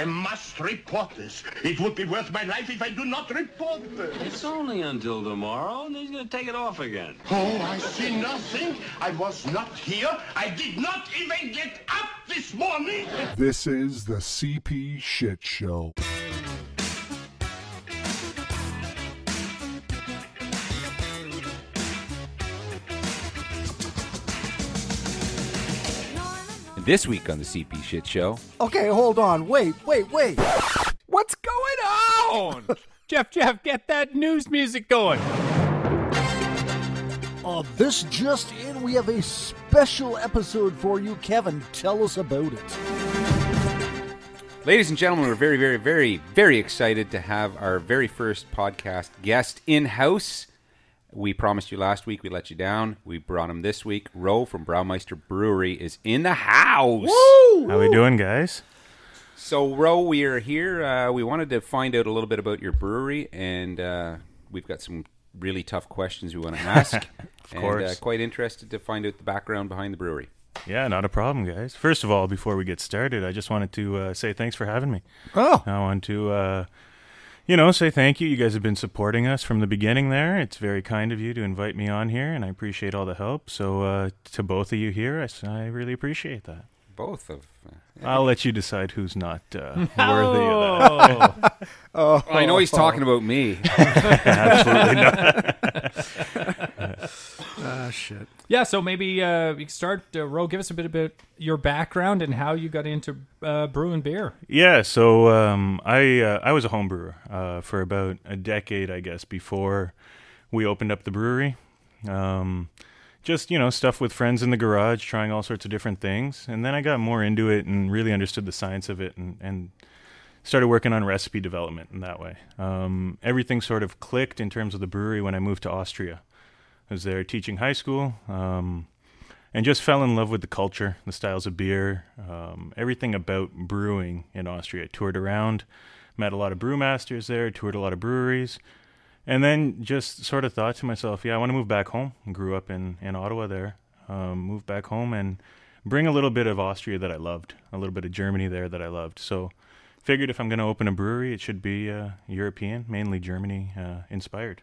I must report this. It would be worth my life if I do not report this. It's only until tomorrow, and he's going to take it off again. Oh, I see nothing. I was not here. I did not even get up this morning. This is the CP Shit Show. This week on the CP Shit Show, Okay, hold on. Wait, wait, wait. What's going on? Jeff, Jeff, get that news music going. Uh, this just in, we have a special episode for you. Kevin, tell us about it. ladies and gentlemen, we're very, very, very, very excited to have our very first podcast guest in house. We promised you last week, we let you down. We brought him this week. Ro from Braumeister Brewery is in the house. How we doing, guys? So, Ro, we are here. Uh, we wanted to find out a little bit about your brewery, and uh, we've got some really tough questions we want to ask. of And, uh, course. quite interested to find out the background behind the brewery. Yeah, not a problem, guys. First of all, before we get started, I just wanted to uh, say thanks for having me. Oh, I want to, uh, you know, say thank you. You guys have been supporting us from the beginning there. It's very kind of you to invite me on here, and I appreciate all the help. So, uh, to both of you here, I really appreciate that. Both of. Uh, I'll let you decide who's not uh, worthy of that. Oh, I know he's talking about me. Absolutely not. Ah, shit. Yeah, so maybe uh, you can start. Uh, Ro, give us a bit about your background and how you got into uh, brewing beer. Yeah, so um, I uh, I was a home brewer uh, for about a decade, I guess, before we opened up the brewery. Um, just you know, stuff with friends in the garage, trying all sorts of different things, and then I got more into it and really understood the science of it, and, and started working on recipe development in that way. Um, everything sort of clicked in terms of the brewery when I moved to Austria. Was there teaching high school. Um, and just fell in love with the culture, the styles of beer, um, everything about brewing in Austria. Toured around, met a lot of brewmasters there, toured a lot of breweries, and then just sort of thought to myself, yeah, I want to move back home. Grew up in, in Ottawa there, um, back home and bring a little bit of Austria that I loved, a little bit of Germany there that I loved. So figured if I'm going to open a brewery, it should be uh, European, mainly Germany uh, inspired.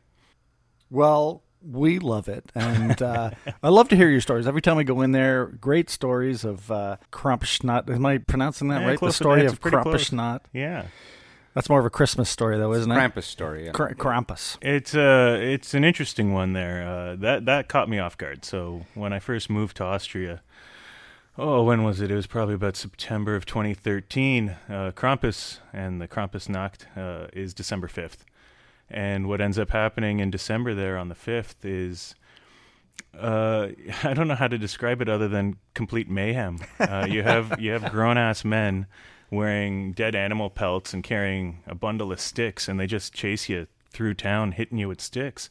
Well, we love it. And uh, I love to hear your stories. Every time we go in there, great stories of uh, Krampusnacht. Am I pronouncing that Yeah, right? The story of It's pretty close. Krampusnacht. Yeah. That's more of a Christmas story, though, isn't it? Krampus story. Yeah. Kr- Krampus. It's uh it's an interesting one there. Uh, that that caught me off guard. So when I first moved to Austria, oh, when was it? It was probably about September of 2013. Uh, Krampus and the Krampusnacht uh, is December 5th, and what ends up happening in December there on the 5th is. Uh, I don't know how to describe it other than complete mayhem. Uh, you have you have grown ass men wearing dead animal pelts and carrying a bundle of sticks, and they just chase you through town, hitting you with sticks.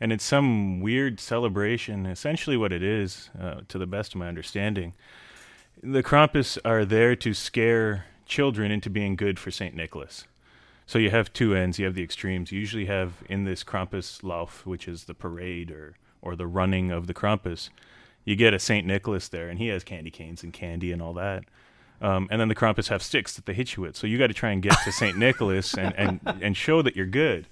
And it's some weird celebration. Essentially, what it is, uh, to the best of my understanding, the Krampus are there to scare children into being good for Saint Nicholas. So you have two ends. You have the extremes. You usually have in this Krampuslauf, which is the parade or or the running of the Krampus, you get a Saint Nicholas there, and he has candy canes and candy and all that. Um, and then the Krampus have sticks that they hit you with. So you got to try and get to Saint Nicholas and, and, and show that you're good.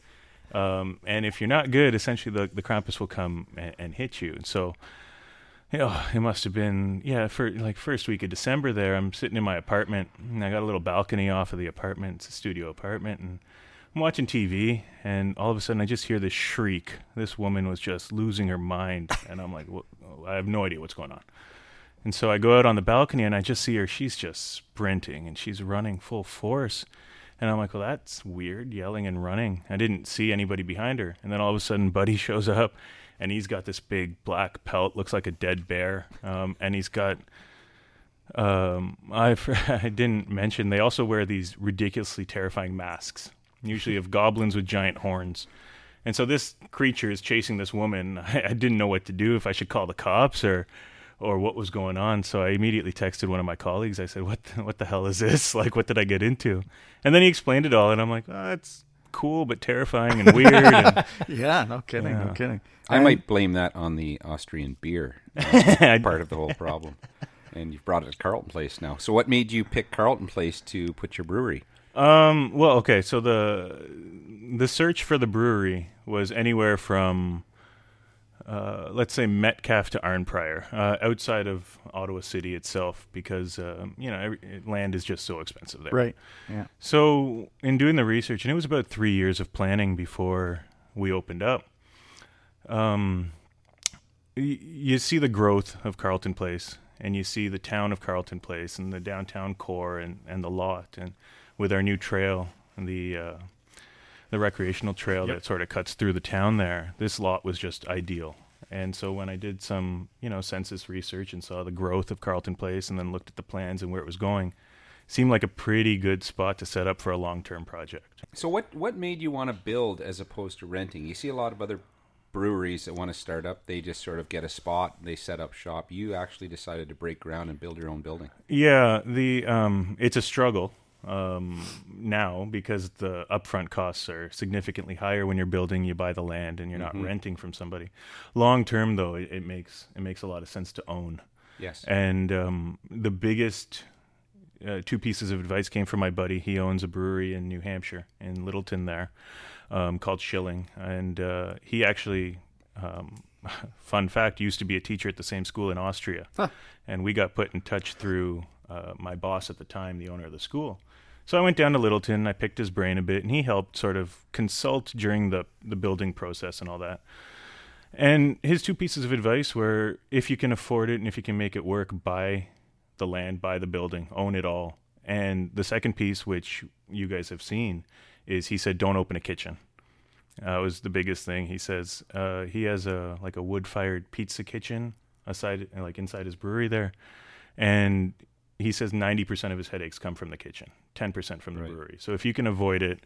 Um, and if you're not good, essentially the, the Krampus will come and, and hit you. And so, know, it must have been, yeah, for like first week of December there, I'm sitting in my apartment and I got a little balcony off of the apartment. It's a studio apartment. And I'm watching TV and all of a sudden I just hear this shriek. This woman was just losing her mind. And I'm like, what? I have no idea what's going on. And so I go out on the balcony and I just see her. She's just sprinting and she's running full force. And I'm like, well, that's weird, yelling and running. I didn't see anybody behind her. And then all of a sudden, Buddy shows up and he's got this big black pelt, looks like a dead bear. Um, and he's got, um, I, I didn't mention, they also wear these ridiculously terrifying masks, usually of goblins with giant horns. And so this creature is chasing this woman. I, I didn't know what to do, if I should call the cops or or what was going on. So I immediately texted one of my colleagues. I said, "What the, what the hell is this? Like, what did I get into?" And then he explained it all, and I'm like, "Oh, it's cool but terrifying and weird." and Yeah, no kidding, no kidding. I And- might blame that on the Austrian beer uh, part of the whole problem. and you've brought it to Carleton Place now. So, what made you pick Carleton Place to put your brewery? Um, well, okay, so the the search for the brewery was anywhere from uh, let's say Metcalfe to Arnprior, uh, outside of Ottawa City itself, because um, you know every, land is just so expensive there. Right. Yeah. So, in doing the research, and it was about three years of planning before we opened up. Um, y- you see the growth of Carleton Place, and you see the town of Carleton Place, and the downtown core, and, and the lot, and with our new trail, and the uh, the recreational trail that sort of cuts through the town there. This lot was just ideal. And so when I did some, you know, census research and saw the growth of Carleton Place and then looked at the plans and where it was going, seemed like a pretty good spot to set up for a long-term project. So, what what made you want to build as opposed to renting? You see a lot of other breweries that want to start up. They just sort of get a spot, they set up shop. You actually decided to break ground and build your own building. Yeah, the um, it's a struggle um, now because the upfront costs are significantly higher when you're building. You buy the land and you're not renting from somebody. Long term, though, it, it makes it makes a lot of sense to own. Yes. And um, the biggest uh, two pieces of advice came from my buddy. He owns a brewery in New Hampshire, in Littleton, there, um, called Schilling. And uh, he actually, um, fun fact, used to be a teacher at the same school in Austria. And we got put in touch through uh, my boss at the time, the owner of the school. So I went down to Littleton. I picked his brain a bit, and he helped sort of consult during the the building process and all that. And his two pieces of advice were if you can afford it and if you can make it work, buy the land, buy the building, own it all. And the second piece, which you guys have seen, is he said, don't open a kitchen. That was the biggest thing. He says uh, he has a like a wood fired pizza kitchen aside, like inside his brewery there, and he says ninety percent of his headaches come from the kitchen, ten percent from the Right. brewery. So if you can avoid it,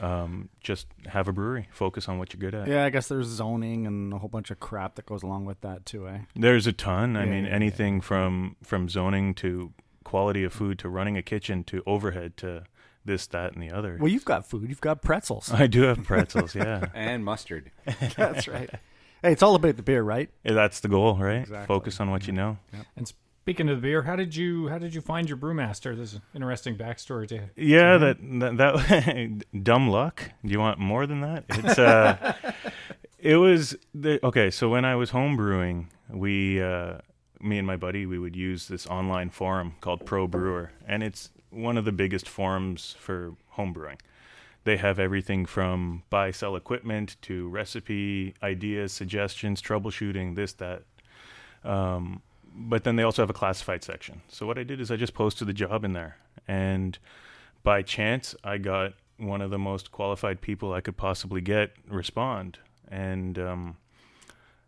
um, just have a brewery. Focus on what you're good at. Yeah, I guess there's zoning and a whole bunch of crap that goes along with that too, eh? There's a ton. I Yeah, mean, yeah, yeah. anything from from zoning to quality of food to running a kitchen to overhead to this, that, and the other. Well, you've got food. You've got pretzels. I do have pretzels. Yeah, and mustard. That's right. Hey, it's all about the beer, right? Yeah, that's the goal, right? Exactly. Focus on what you know. And speaking of the beer, how did you how did you find your brewmaster? There's an interesting backstory to Yeah, that that, that dumb luck. Do you want more than that? It's uh, it was the, okay. So when I was home brewing, we, uh, me and my buddy, we would use this online forum called Pro Brewer, and it's one of the biggest forums for home brewing. They have everything from buy sell equipment to recipe ideas, suggestions, troubleshooting, this that. Um, but then they also have a classified section. So what I did is I just posted the job in there, and by chance I got one of the most qualified people I could possibly get respond, and um,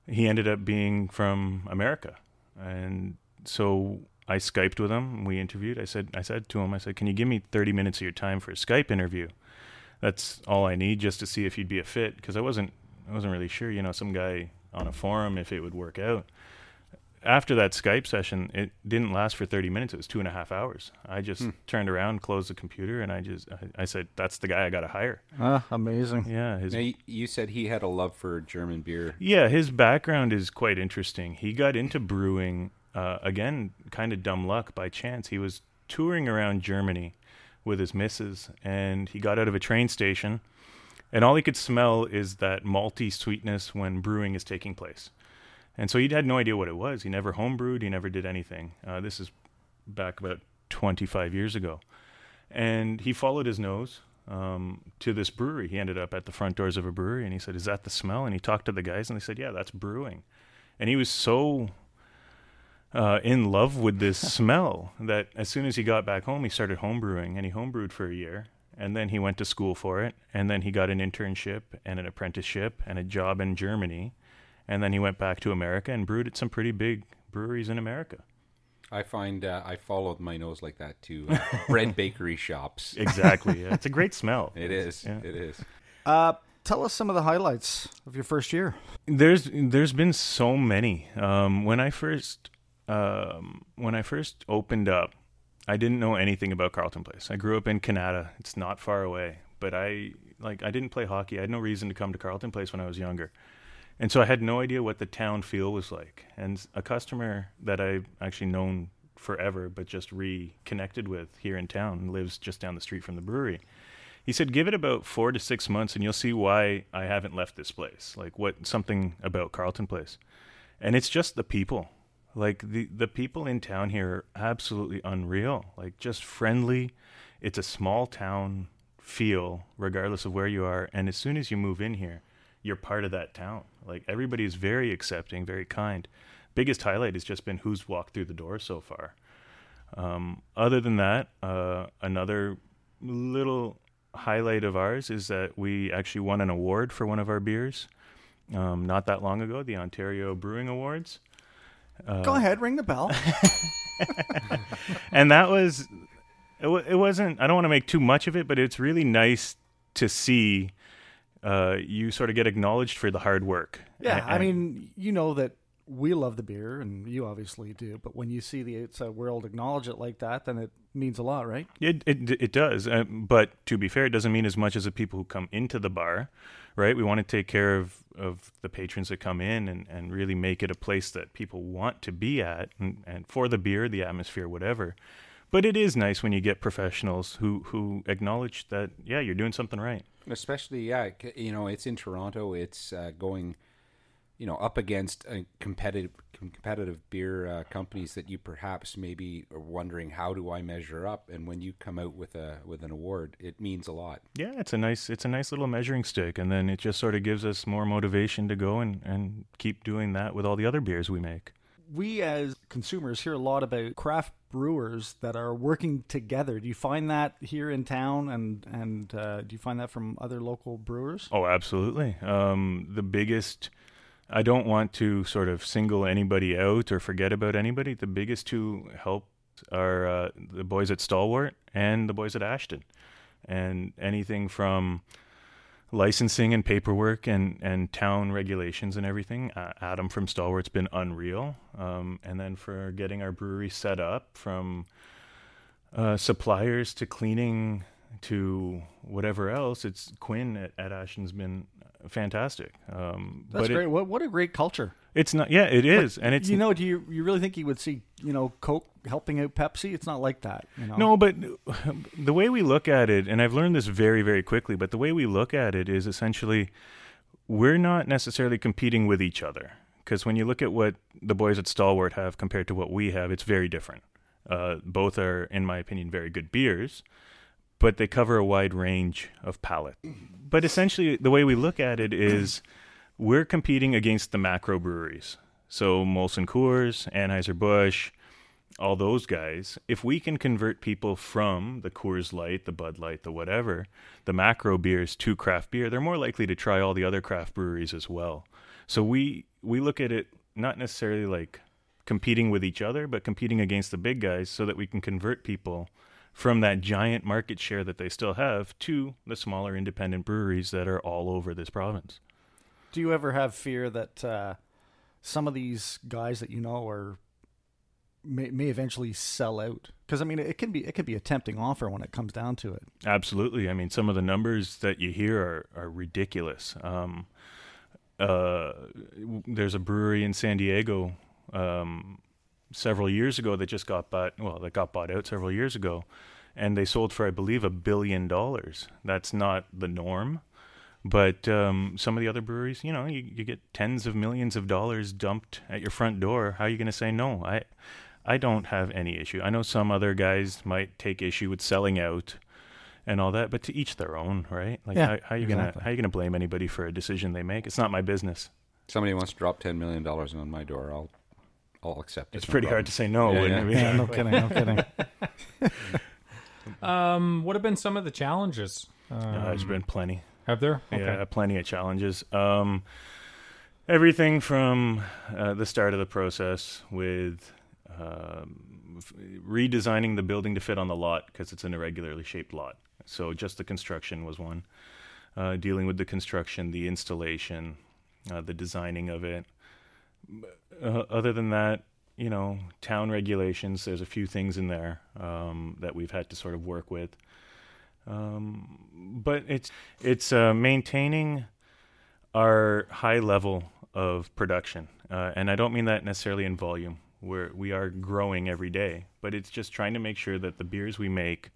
he ended up being from America, and so I skyped with him. We interviewed. I said, I said to him, I said, "Can you give me thirty minutes of your time for a Skype interview? That's all I need, just to see if you'd be a fit, because I wasn't, I wasn't really sure. You know, some guy on a forum if it would work out." After that Skype session, it didn't last for 30 minutes. It was two and a half hours. I just turned around, closed the computer, and I just, I, I said, that's the guy I got to hire. Ah, amazing. Yeah. His, Now, you- you said he had a love for German beer. yeah, his background is quite interesting. He got into brewing, uh, again, kind of dumb luck by chance. He was touring around Germany with his missus, and he got out of a train station, and all he could smell is that malty sweetness when brewing is taking place. And so he had no idea what it was. He never homebrewed. He never did anything. Uh, this is back about 25 years ago. And he followed his nose um, to this brewery. He ended up at the front doors of a brewery and he said, Is that the smell? And he talked to the guys and they said, Yeah, that's brewing. And he was so uh, in love with this smell that as soon as he got back home, he started homebrewing and he homebrewed for a year. And then he went to school for it. And then he got an internship and an apprenticeship and a job in Germany. And then he went back to America and brewed at some pretty big breweries in America. I find uh, I followed my nose like that to Uh, bread bakery shops. Exactly. yeah. It's a great smell. It is. Yeah. It is. Uh, tell us some of the highlights of your first year. There's there's been so many. Um, when I first um, when I first opened up, I didn't know anything about Carleton Place. I grew up in Canada. It's not far away, but I like I didn't play hockey. I had no reason to come to Carleton Place when I was younger. And so I had no idea what the town feel was like. And a customer that I actually known forever, but just reconnected with here in town, lives just down the street from the brewery. He said, "Give it about four to six months, and you'll see why I haven't left this place. Like what something about Carleton Place, and it's just the people. Like the the people in town here are absolutely unreal. Like just friendly. It's a small town feel, regardless of where you are. And as soon as you move in here, you're part of that town. Like everybody is very accepting, very kind. Biggest highlight has just been who's walked through the door so far. Um, other than that, uh, another little highlight of ours is that we actually won an award for one of our beers um, not that long ago, the Ontario Brewing Awards. Go ahead, ring the bell. and that was it, wa- it wasn't i don't want to make too much of it but it's really nice to see uh, you sort of get acknowledged for the hard work Yeah, A- I and- mean, you know that we love the beer, and you obviously do. But when you see the outside world acknowledge it like that, then it means a lot, right? It it it does, uh, but to be fair, it doesn't mean as much as the people who come into the bar, right? We want to take care of of the patrons that come in and and really make it a place that people want to be at, and, and for the beer, the atmosphere, whatever. But it is nice when you get professionals who who acknowledge that yeah, you're doing something right. Especially yeah you know it's in toronto it's uh, going you know up against uh, competitive competitive beer uh, companies that you perhaps maybe are wondering how do i measure up and when you come out with a with an award it means a lot Yeah, it's a nice it's a nice little measuring stick, and then it just sort of gives us more motivation to go and and keep doing that with all the other beers we make. We as consumers hear a lot about craft brewers that are working together. Do you find that here in town, and and uh, do you find that from other local brewers? Oh, absolutely. Um, the biggest. I don't want to sort of single anybody out or forget about anybody. The biggest two help are uh, the boys at Stalwart and the boys at Ashton, and anything from licensing and paperwork and, and town regulations and everything. Uh, Adam from Stalwart's been unreal, um, and then for getting our brewery set up from uh, suppliers to cleaning to whatever else. It's Quinn at, at Ashton's been fantastic. Um, That's but it- great. what what a great culture. it's not. Yeah, it is, and it's you know, do you you really think you would see you know Coke helping out Pepsi? It's not like that. You know? No, but the way we look at it, and I've learned this very, very quickly, but the way we look at it is essentially we're not necessarily competing with each other. Because when you look at what the boys at Stalwart have compared to what we have, it's very different. Uh, both are, in my opinion, very good beers, but they cover a wide range of palate. But essentially, the way we look at it is we're competing against the macro breweries. So Molson Coors, Anheuser-Busch, all those guys, if we can convert people from the Coors Light, the Bud Light, the whatever, the macro beers to craft beer, they're more likely to try all the other craft breweries as well. So we we look at it not necessarily like competing with each other, but competing against the big guys so that we can convert people from that giant market share that they still have to the smaller independent breweries that are all over this province. Do you ever have fear that uh, some of these guys that you know are may, may eventually sell out? Because I mean, it can be it can be a tempting offer when it comes down to it. Absolutely. I mean, some of the numbers that you hear are, are ridiculous. Um, uh, there's a brewery in San Diego um, several years ago that just got bought. Well, that got bought out several years ago, and they sold for, I believe, a billion dollars. That's not the norm. But um, some of the other breweries, you know, you, you get tens of millions of dollars dumped at your front door. How are you going to say no? I, I don't have any issue. I know some other guys might take issue with selling out and all that, but to each their own, right? Like, Yeah, how, how you exactly. gonna how you gonna blame anybody for a decision they make? It's not my business. somebody wants to drop 10 million dollars on my door i'll i'll accept it It's no pretty problem. hard to say no. Yeah, wouldn't yeah. it? Yeah, no kidding, no kidding. Um, what have been some of the challenges? Uh, Uh, there's been plenty. have there? Yeah, plenty of challenges. Um, everything from uh, the start of the process with um, f- redesigning the building to fit on the lot because it's an irregularly shaped lot. So just the construction was one. Uh, dealing with the construction, the installation, uh, the designing of it. Uh, other than that, you know, town regulations. There's a few things in there um, that we've had to sort of work with. Um, but it's it's uh, maintaining our high level of production, uh, and I don't mean that necessarily in volume. We're we are growing every day, but it's just trying to make sure that the beers we make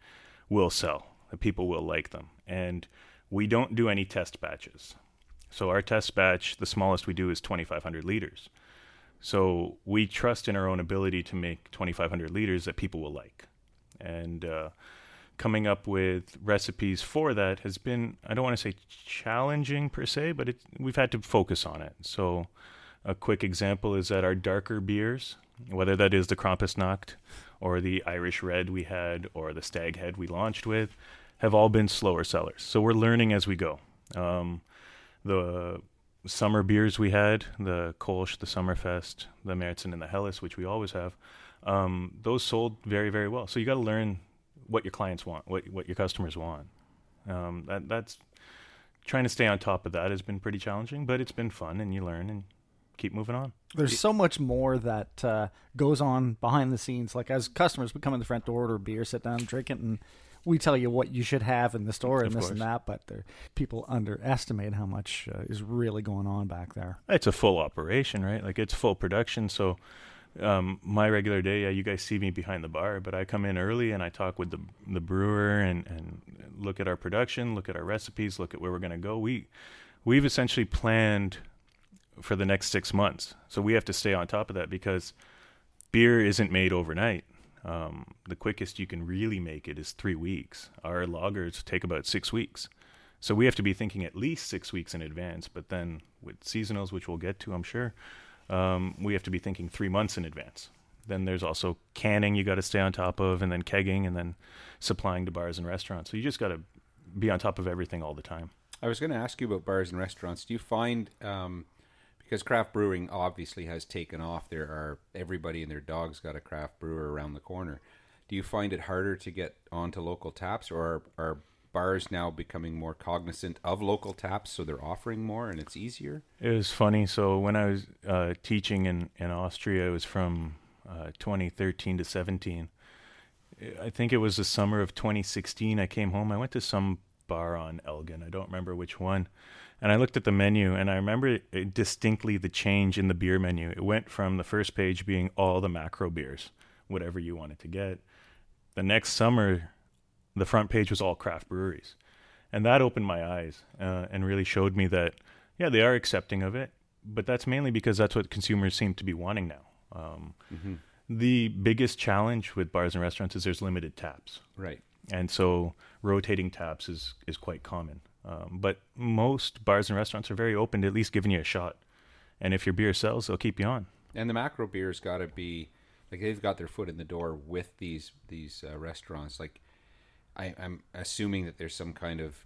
will sell, that people will like them, and we don't do any test batches. So our test batch, the smallest we do is 2,500 liters. So we trust in our own ability to make 2,500 liters that people will like, and uh, coming up with recipes for that has been I don't want to say challenging per se, but it, we've had to focus on it. So a quick example is that our darker beers, whether that is the Krampusnacht or the Irish Red we had or the Stag Head we launched with, have all been slower sellers. So we're learning as we go. Um, the summer beers we had, the Kolsch, the Summerfest, the Märzen, and the Helles, which we always have, um, those sold very, very well. So you got to learn what your clients want, what what your customers want. Um, that that's trying to stay on top of that has been pretty challenging, but it's been fun, and you learn and keep moving on. There's so much more that uh, goes on behind the scenes. Like as customers, we come in the front door, order beer, sit down, drink it, and we tell you what you should have in the store and Of this course. and that. But there, people underestimate how much uh, is really going on back there. It's a full operation, right? Like it's full production. So um, my regular day, yeah, you guys see me behind the bar, but I come in early and I talk with the the brewer and and look at our production, look at our recipes, look at where we're going to go. We we've essentially planned for the next six months, so we have to stay on top of that because beer isn't made overnight. Um, the quickest you can really make it is three weeks. Our lagers take about six weeks. So we have to be thinking at least six weeks in advance. But then with seasonals, which we'll get to, I'm sure, um, we have to be thinking three months in advance. Then there's also canning you got to stay on top of, and then kegging, and then supplying to bars and restaurants. So you just got to be on top of everything all the time. I was going to ask you about bars and restaurants. Do you find um, because craft brewing obviously has taken off, there are everybody and their dog's got a craft brewer around the corner. Do you find it harder to get onto local taps, or are, are bars now becoming more cognizant of local taps, so they're offering more and it's easier? It was funny. So when I was uh, teaching in, in Austria, it was from uh, 2013 to 17. I think it was the summer of 2016. I came home. I went to some bar on Elgin. I don't remember which one. And I looked at the menu, and I remember distinctly the change in the beer menu. It went from the first page being all the macro beers, whatever you wanted to get. The next summer, the front page was all craft breweries. And that opened my eyes uh, and really showed me that, yeah, they are accepting of it, but that's mainly because that's what consumers seem to be wanting now. Um, The biggest challenge with bars and restaurants is there's limited taps Right. And so rotating taps is is quite common. Um, but most bars and restaurants are very open to at least giving you a shot, and if your beer sells, they'll keep you on. And the macro beer's got to be like they've got their foot in the door with these these uh, restaurants. Like I, I'm assuming that there's some kind of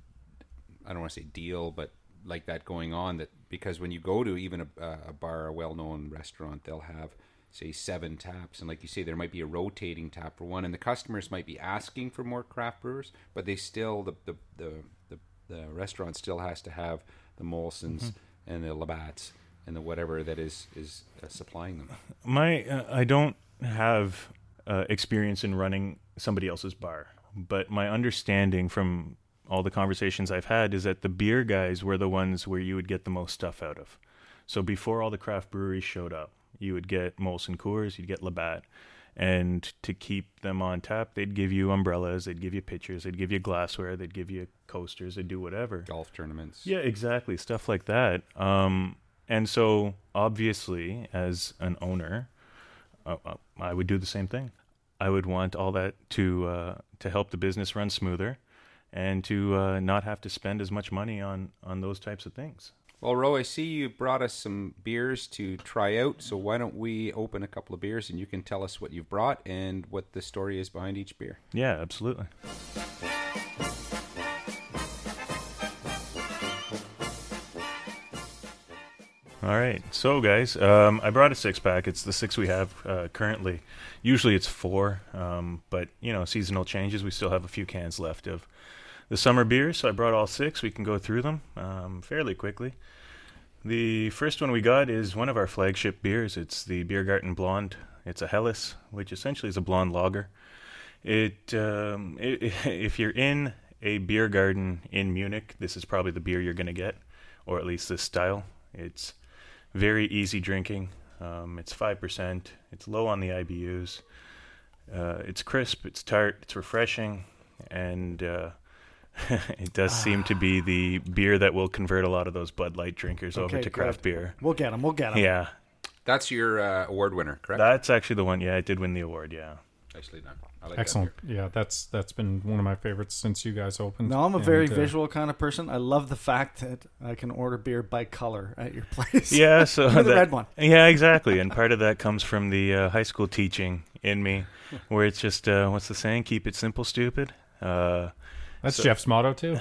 I don't want to say deal, but like that going on. That because when you go to even a, a bar, a well-known restaurant, they'll have say seven taps, and like you say, there might be a rotating tap for one, and the customers might be asking for more craft brewers, but they still the the the the, the restaurant still has to have the Molsons and the Labatt's and the whatever that is is uh, supplying them. My uh, I don't have uh, experience in running somebody else's bar, but my understanding from all the conversations I've had is that the beer guys were the ones where you would get the most stuff out of. So before all the craft breweries showed up, you would get Molson Coors, you'd get Labatt, and to keep them on tap, they'd give you umbrellas, they'd give you pitchers, they'd give you glassware, they'd give you coasters, they'd do whatever. golf tournaments. Yeah, exactly. Stuff like that. Um, and so, obviously, as an owner, uh, uh, I would do the same thing. I would want all that to uh, to help the business run smoother, and to uh, not have to spend as much money on on those types of things. Well, Ro, I see you brought us some beers to try out. So why don't we open a couple of beers and you can tell us what you've brought and what the story is behind each beer. Yeah, absolutely. All right, so guys, um, I brought a six pack. It's the six we have uh, currently. Usually it's four, um, but you know, seasonal changes. We still have a few cans left of the summer beers, so I brought all six. We can go through them um, fairly quickly. The first one we got is one of our flagship beers. It's the Biergarten Blonde. It's a Helles, which essentially is a blonde lager. It, um, i if you're in a beer garden in Munich, this is probably the beer you're going to get, or at least this style. It's very easy drinking. Um, it's five percent. It's low on the IBUs. Uh, it's crisp. It's tart. It's refreshing, and uh, it does seem to be the beer that will convert a lot of those Bud Light drinkers over Okay, to craft good. beer. We'll get them. We'll get them. Yeah, That's your uh, award winner, correct? that's actually the one. Yeah, it did win the award. Yeah. Nicely done. I like Excellent. Yeah, that's that's been one of my favorites since you guys opened. No, I'm a very And, uh, visual kind of person. I love the fact that I can order beer by color at your place. Yeah, so Give me the that- red one. Yeah, exactly. And part of that comes from the uh, high school teaching in me, where it's just uh, what's the saying? Keep it simple, stupid. Uh, That's so- Jeff's motto too.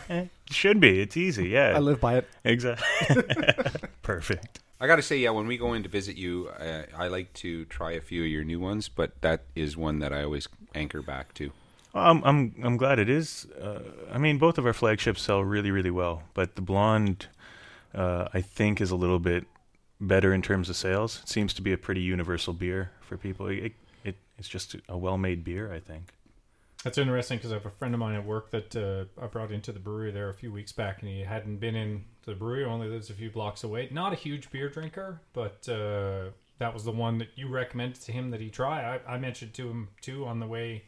should be. It's easy. Yeah. I live by it. Exactly. Perfect. I got to say, yeah, when we go in to visit you, uh, I like to try a few of your new ones, but that is one that I always anchor back to. Well, I'm I'm I'm glad it is. Uh, I mean, both of our flagships sell really really well, but the blonde, uh, I think, is a little bit better in terms of sales. It seems to be a pretty universal beer for people. It, it it's just a well made beer, I think. That's interesting because I have a friend of mine at work that uh, I brought into the brewery there a few weeks back, and he hadn't been in the brewery. Only lives a few blocks away. Not a huge beer drinker, but uh, that was the one that you recommended to him that he try. I, I mentioned to him too on the way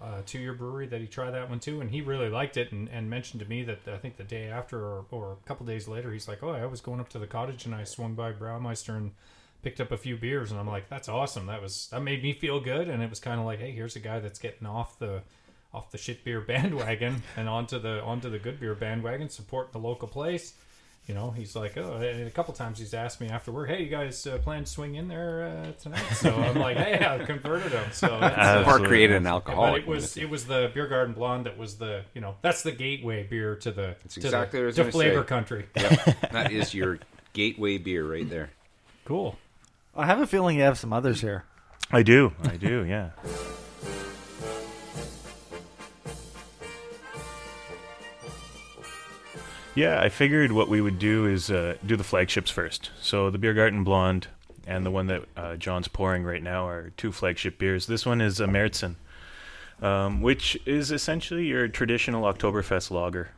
uh, to your brewery that he try that one too, and he really liked it, and, and mentioned to me that I think the day after or, or a couple days later, he's like, "Oh, I was going up to the cottage and I swung by Braumeister and." picked up a few beers and I'm like that's awesome that was that made me feel good and it was kind of like hey here's a guy that's getting off the off the shit beer bandwagon and onto the onto the good beer bandwagon supporting the local place you know he's like oh and a couple times he's asked me after work hey you guys uh, plan to swing in there uh, tonight so I'm like hey I converted him so that's, uh, Or created an alcohol. but it was it was the beer garden blonde that was the you know that's the gateway beer to the That's to exactly the, what I was to gonna flavor say. country Yep, that is your gateway beer right there. cool I have a feeling you have some others here. I do. I do. Yeah. Yeah, I figured what we would do is uh, do the flagships first. So the Beer Garden Blonde and the one that uh, John's pouring right now are two flagship beers. This one is a Märzen, um, which is essentially your traditional Oktoberfest lager.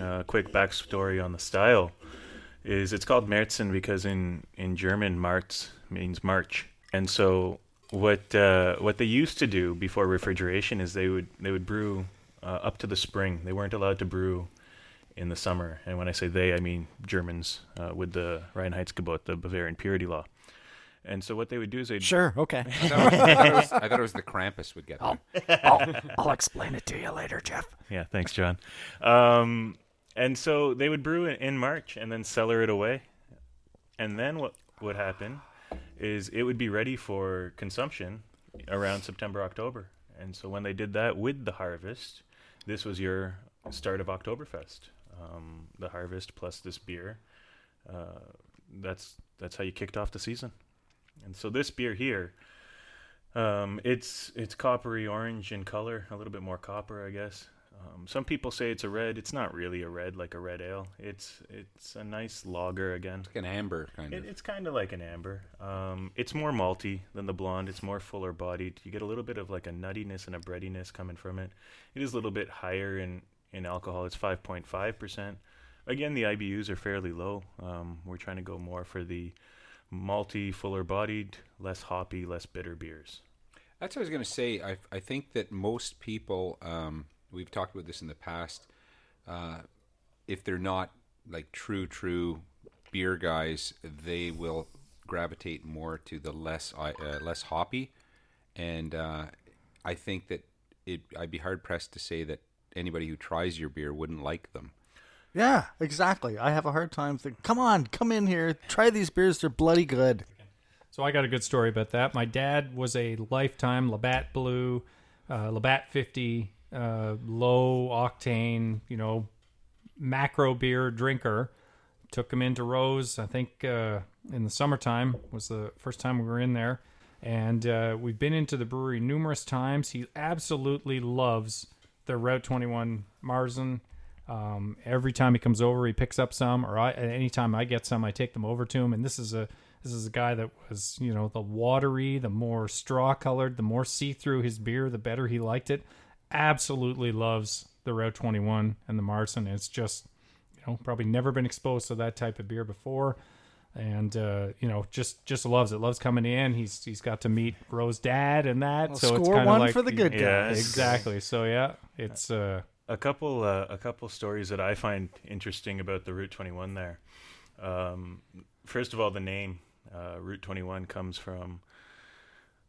Uh, quick backstory on the style is it's called Märzen because in, in German März means March, and so what uh, what they used to do before refrigeration is they would they would brew uh, up to the spring. They weren't allowed to brew in the summer, and when I say they, I mean Germans uh, with the Reinheitsgebot, the Bavarian purity law. And so what they would do is they'd Sure. Okay. I thought, it was, I thought it was- thought it was the Krampus would get them. I'll, I'll explain it to you later, Jeff. Yeah, thanks, John. Um, and so they would brew it in March and then cellar it away. And then what would happen is it would be ready for consumption around September, October. And so when they did that with the harvest, this was your start of Oktoberfest. Um, the harvest plus this beer. Uh, that's that's how you kicked off the season. And so this beer here, um, it's it's coppery orange in color, a little bit more copper, I guess. Um, some people say it's a red. It's not really a red like a red ale. It's it's a nice lager again. Like an amber kind It, of. it's kind of like an amber. Um, it's more malty than the blonde. It's more fuller bodied. You get a little bit of like a nuttiness and a breadiness coming from it. It is a little bit higher in, in alcohol. It's 5.5%. Again, the IBUs are fairly low. Um, we're trying to go more for the malty, fuller bodied, less hoppy, less bitter beers. That's what I was going to say. I, I think that most people, um, we've talked about this in the past, uh, if they're not like true, true beer guys, they will gravitate more to the less uh, less hoppy. And uh, I think that it, I'd be hard pressed to say that anybody who tries your beer wouldn't like them. Yeah, exactly. I have a hard time thinking, come on, come in here, try these beers. They're bloody good. So I got a good story about that. My dad was a lifetime Labatt Blue, uh, Labatt 50, uh, low octane, you know, macro beer drinker. Took him into Ro's, I think, uh, in the summertime was the first time we were in there. And uh, we've been into the brewery numerous times. He absolutely loves the Route 21 Märzen. Um, every time he comes over, he picks up some, or I, anytime I get some, I take them over to him. And this is a this is a guy that was, you know, the watery, the more straw colored, the more see through his beer, the better he liked it. Absolutely loves the Route 21 and the Märzen. It's just, you know, probably never been exposed to that type of beer before. And uh, you know just just loves it. Loves coming in. He's he's got to meet Ro's dad and that. Well, so it's score kind one of like for the good Yeah, guys. exactly. So yeah, it's uh, a couple uh, a couple stories that I find interesting about the Route 21 there. Um, first of all, the name uh, Route 21 comes from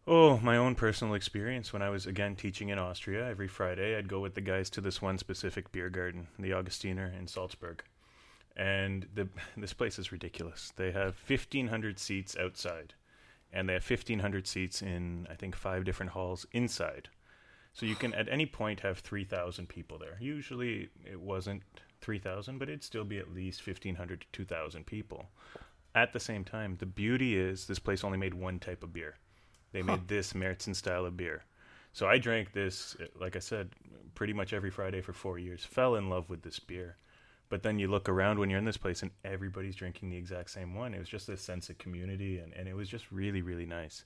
oh my own personal experience when I was again teaching in Austria. Every Friday, I'd go with the guys to this one specific beer garden, the Augustiner in Salzburg, and the this place is ridiculous. They have 1,500 seats outside, and they have 1,500 seats in I think five different halls inside. So you can at any point have 3,000 people there. Usually it wasn't 3,000, but it'd still be at least 1,500 to 2,000 people. At the same time, the beauty is this place only made one type of beer. They made this Märzen style of beer. So I drank this, like I said, pretty much every Friday for four years. Fell in love with this beer. But then you look around when you're in this place and everybody's drinking the exact same one. It was just this sense of community and, and it was just really, really nice.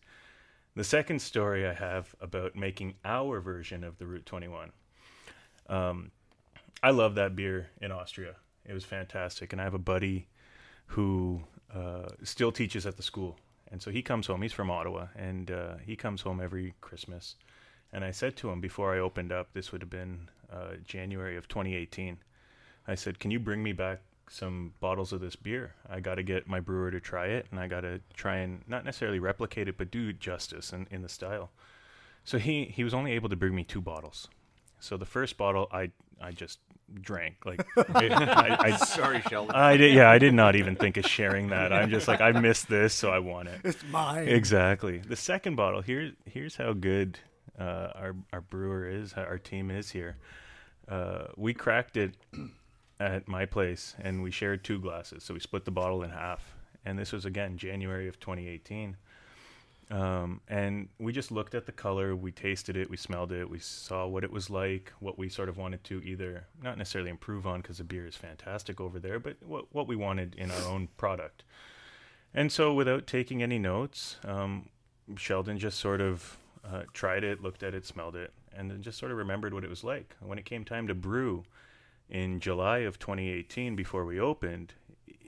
The second story I have about making our version of the Route 21. Um, I love that beer in Austria. It was fantastic. And I have a buddy who uh, still teaches at the school. And so he comes home. He's from Ottawa. And uh, he comes home every Christmas. And I said to him before I opened up, this would have been uh, January of 2018. I said, Can you bring me back some bottles of this beer? I got to get my brewer to try it, and I got to try and not necessarily replicate it, but do justice in, in the style. So he, he was only able to bring me two bottles. So the first bottle, I I just drank like I, I, Sorry, Sheldon. I did yeah I did not even think of sharing that. I'm just like I missed this, so I want it. It's mine. Exactly. The second bottle here. Here's how good uh, our our brewer is. How our team is here. Uh, we cracked it at my place, and we shared two glasses. So we split the bottle in half. And this was again January of 2018. Um, and we just looked at the color, we tasted it, we smelled it, we saw what it was like, what we sort of wanted to either not necessarily improve on because the beer is fantastic over there, but what what we wanted in our own product. And so, without taking any notes, um, Sheldon just sort of uh, tried it, looked at it, smelled it, and then just sort of remembered what it was like. When it came time to brew in July of 2018, before we opened,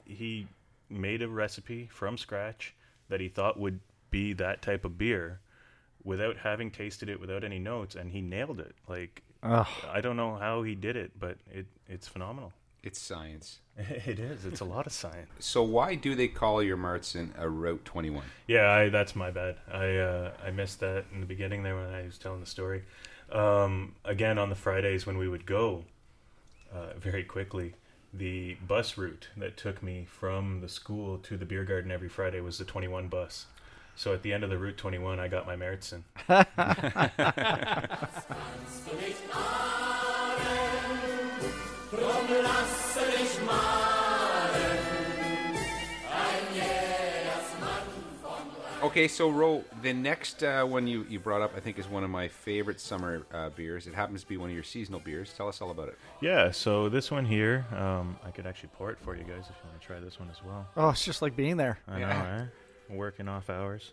he made a recipe from scratch that he thought would be that type of beer without having tasted it, without any notes, and he nailed it. Like, Ugh. I don't know how he did it, but it it's phenomenal. It's science. It is. It's a lot of science. So why do they call your Märzen a Route 21? Yeah, I, that's my bad. I uh, I missed that in the beginning there when I was telling the story. Um, again, on the Fridays when we would go, uh, very quickly, the bus route that took me from the school to the beer garden every Friday was the 21 bus. So at the end of the Route 21, I got my Märzen. Okay, so Ro, the next uh, one you, you brought up, I think, is one of my favorite summer uh, beers. It happens to be one of your seasonal beers. Tell us all about it. Yeah, so this one here, um, I could actually pour it for you guys if you want to try this one as well. Oh, it's just like being there. I know, eh? Working off hours.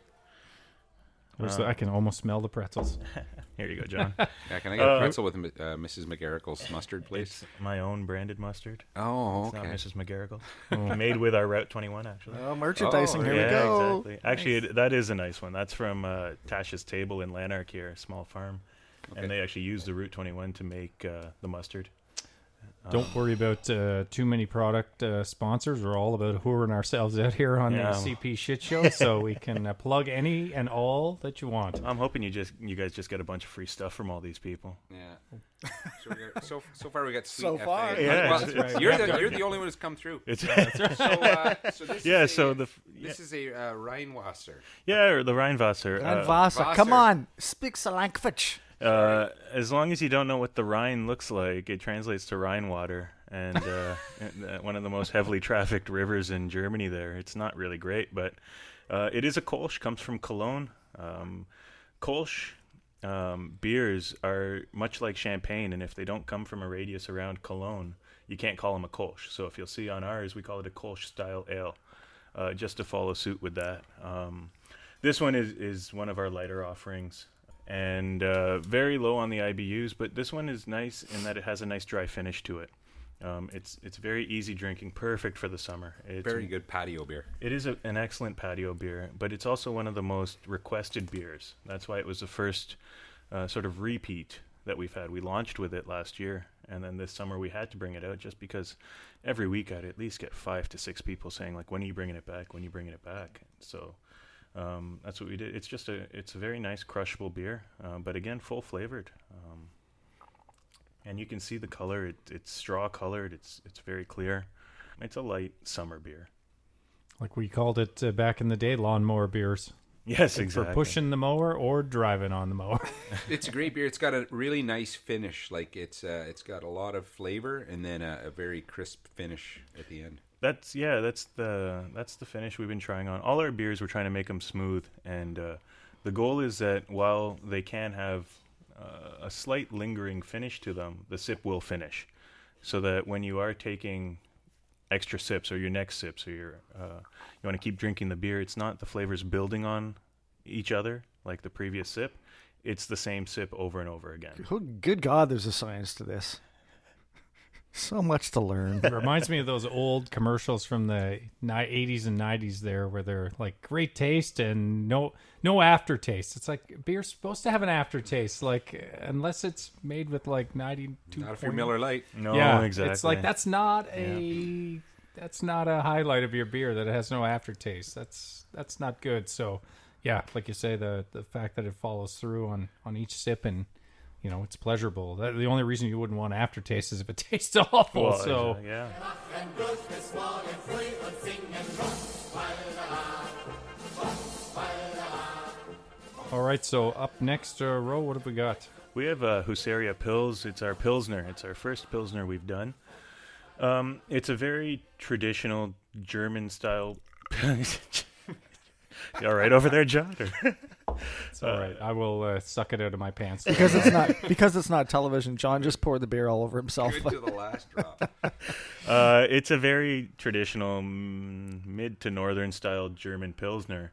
There's the- I can almost smell the pretzels. Here you go, John. Yeah, can I get a Uh, pretzel with uh, Mrs. McGarricle's mustard, please? It's my own branded mustard. Oh, It's okay. not Mrs. McGarrigle. Made with our Route 21, actually. Oh, merchandising. Oh, Here yeah, we go. exactly. Actually, it, that is a nice one. That's from uh, Tasha's Table in Lanark here, a small farm. Okay. And they actually use the Route 21 to make uh, the mustard. Don't worry about uh, too many product uh, sponsors. We're all about whoring ourselves out here on Yeah. the CP shit show, so we can uh, plug any and all that you want. I'm hoping you just you guys just get a bunch of free stuff from all these people. Yeah. So, we got, so, so far we got sweet So FA. far. Yeah, Well, right. you're the you're the only one who's come through. It's So, uh, so this yeah. is So a, the f- yeah, this is a uh, Rheinwasser. yeah or the Rheinwasser. And uh, Vasa, come on, speak the language. Uh, as long as you don't know what the Rhine looks like, it translates to Rhine water, and uh, and, uh, one of the most heavily trafficked rivers in Germany. There, it's not really great, but uh, it is a Kolsch. Comes from Cologne. Um, Kolsch um, beers are much like champagne, and if they don't come from a radius around Cologne, you can't call them a Kolsch. So if you'll see on ours, we call it a Kolsch style ale, uh, just to follow suit with that. Um, this one is is one of our lighter offerings and uh, very low on the IBUs, but this one is nice in that it has a nice dry finish to it. Um, it's it's very easy drinking, perfect for the summer. It's Very good patio beer. It is a, an excellent patio beer, but it's also one of the most requested beers. That's why it was the first uh, sort of repeat that we've had. We launched with it last year, and then this summer we had to bring it out just because every week I'd at least get five to six people saying like, "When are you bringing it back? When are you bringing it back?" So um, that's what we did. It's just a it's a very nice crushable beer, uh, but again full flavored. Um, and you can see the color. It, it's straw colored. It's it's very clear. It's a light summer beer. Like we called it uh, back in the day, lawnmower beers. Yes, exactly. For pushing the mower or driving on the mower. It's a great beer. It's got a really nice finish. Like it's uh, it's got a lot of flavor and then a, a very crisp finish at the end. That's yeah. That's the that's the finish we've been trying on. All our beers, we're trying to make them smooth, and uh, the goal is that while they can have uh, a slight lingering finish to them, the sip will finish, so that when you are taking extra sips or your next sips or your uh, you want to keep drinking the beer, it's not the flavors building on each other like the previous sip. It's the same sip over and over again. Good God, there's a science to this. So much to learn. It reminds me of those old commercials from the 80s and 90s there where they're like great taste and no no aftertaste. It's like beer's supposed to have an aftertaste like unless it's made with like 92 Not if you're Miller Lite. No, yeah, exactly. It's like that's not a that's not a highlight of your beer that it has no aftertaste. That's that's not good. So, yeah, like you say the the fact that it follows through on on each sip and you know, it's pleasurable. That, the only reason you wouldn't want aftertaste is if it tastes awful. Well, so, yeah. all right. So up next uh, Ro, what have we got? We have uh, Husaria Pils. It's our Pilsner. It's our first Pilsner we've done. Um, it's a very traditional German style. you all right over there, John? Or- It's all right. I will uh, suck it out of my pants. because it's not because it's not television. John just poured the beer all over himself. Good to the last drop. Uh, it's a very traditional mm, mid to northern style German Pilsner.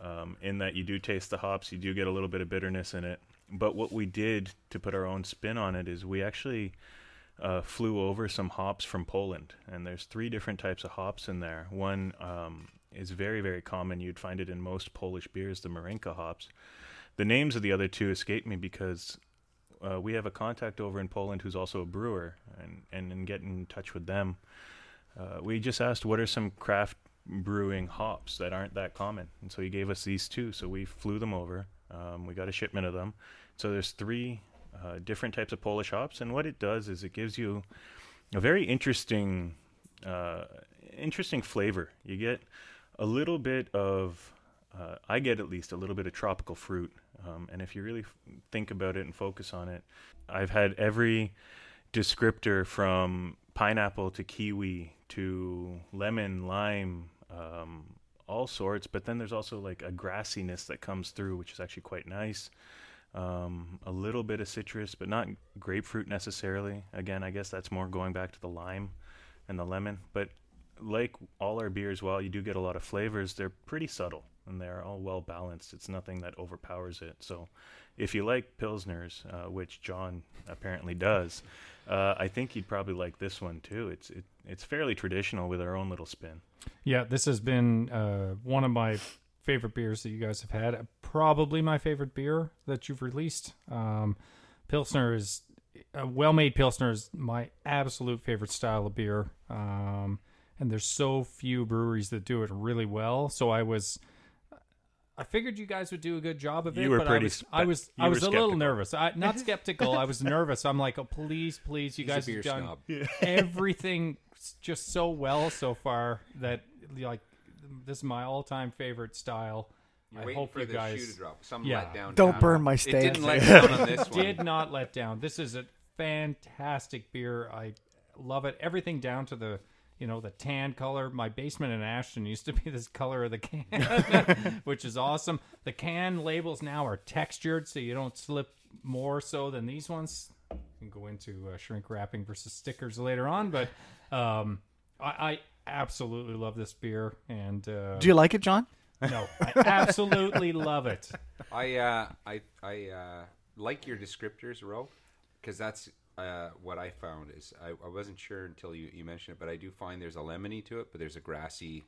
Um, in that you do taste the hops, you do get a little bit of bitterness in it. But what we did to put our own spin on it is we actually uh, flew over some hops from Poland, and there's three different types of hops in there. One um, is very very common; you'd find it in most Polish beers, the Marynka hops. The names of the other two escape me because uh, we have a contact over in Poland who's also a brewer, and and in getting in touch with them, uh, we just asked what are some craft brewing hops that aren't that common, and so he gave us these two. So we flew them over. Um, we got a shipment of them. So there's three uh, different types of Polish hops, and what it does is it gives you a very interesting, uh, interesting flavor. You get a little bit of, uh, I get at least a little bit of tropical fruit, um, and if you really f- think about it and focus on it, I've had every descriptor from pineapple to kiwi to lemon, lime, um, all sorts. But then there's also like a grassiness that comes through, which is actually quite nice. Um, a little bit of citrus, but not grapefruit necessarily. Again, I guess that's more going back to the lime and the lemon. But like all our beers, while you do get a lot of flavors, they're pretty subtle and they're all well balanced. It's nothing that overpowers it. So if you like Pilsners, uh, which John apparently does, uh, I think you'd probably like this one too. It's it, it's fairly traditional with our own little spin. Yeah, this has been uh, one of my favorite beers that you guys have had. Probably my favorite beer that you've released. Um, Pilsner is a well-made Pilsner is my absolute favorite style of beer. Um, and there's so few breweries that do it really well. So I was, I figured you guys would do a good job of it. You were but pretty I was, spe- I was, I was a little nervous. I, not skeptical. I was nervous. I'm like, oh, please, please, you He's guys beer have done snob. everything just so well so far that like this is my all-time favorite style. You're I hope for you the guys shoe to drop. Some Yeah. let down. Don't down. burn my It didn't let down on this one. did not let down. This is a fantastic beer. I love it. Everything down to the you know the tan color. My basement in Ashton used to be this color of the can, which is awesome. The can labels now are textured, so you don't slip more so than these ones. We can go into uh, shrink wrapping versus stickers later on, but um, I, I absolutely love this beer, and uh, Do you like it, John? no, I absolutely love it. I uh, I I uh, like your descriptors, Ro, because that's uh, what I found is I, I wasn't sure until you, you mentioned it, but I do find there's a lemony to it, but there's a grassy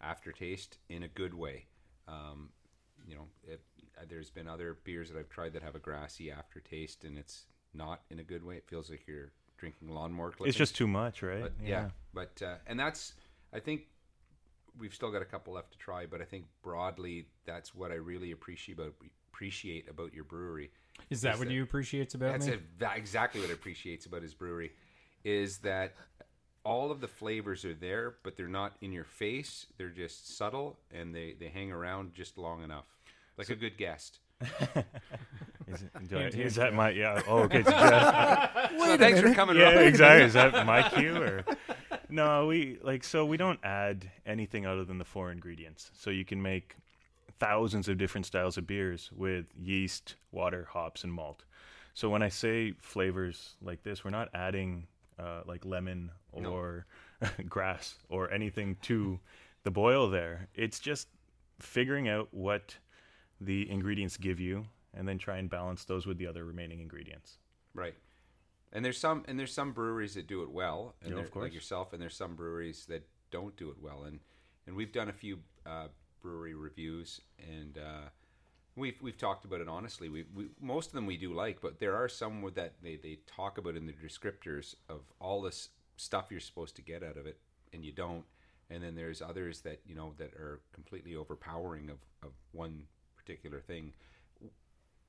aftertaste in a good way. Um, you know, it, uh, there's been other beers that I've tried that have a grassy aftertaste, and it's not in a good way. It feels like you're drinking lawnmower clippings. It's just too much, right? But yeah, but uh, and that's I think we've still got a couple left to try, but I think broadly that's what I really appreciate about appreciate about your brewery. Is that Is what that- you appreciate about That's me? a, that exactly what I appreciate about his brewery is that all of the flavors are there, but they're not in your face. They're just subtle and they, they hang around just long enough, like a good guest. Is, it, I, Hint, hint, is that my yeah? Oh, okay. So Jeff, so thanks for coming. yeah, Rob. exactly. Is that my cue or no? We like so we don't add anything other than the four ingredients. So you can make thousands of different styles of beers with yeast, water, hops, and malt. So when I say flavors like this, we're not adding uh, like lemon or grass or anything to the boil there. It's just figuring out what the ingredients give you and then try and balance those with the other remaining ingredients. Right. And there's some and there's some breweries that do it well, and Yeah, of course. like yourself, and there's some breweries that don't do it well. And and we've done a few uh, brewery reviews, and uh, we've we've talked about it honestly. We, we most of them we do like, but there are some that they they talk about in the descriptors of all this stuff you're supposed to get out of it, and you don't. And then there's others that you know that are completely overpowering of of one particular thing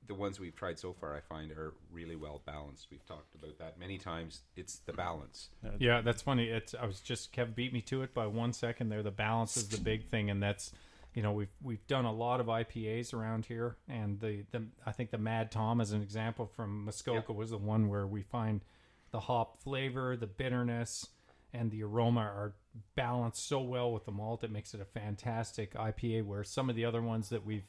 the ones we've tried so far, I find, are really well balanced. We've talked about that many times. It's the balance. Yeah, that's funny. It's I was just Kev beat me to it by one second there. The balance is the big thing, and that's you know we've we've done a lot of IPAs around here, and the, the I think the Mad Tom as an example from Muskoka was the one where we find the hop flavor, the bitterness, and the aroma are balanced so well with the malt. It makes it a fantastic IPA. Where some of the other ones that we've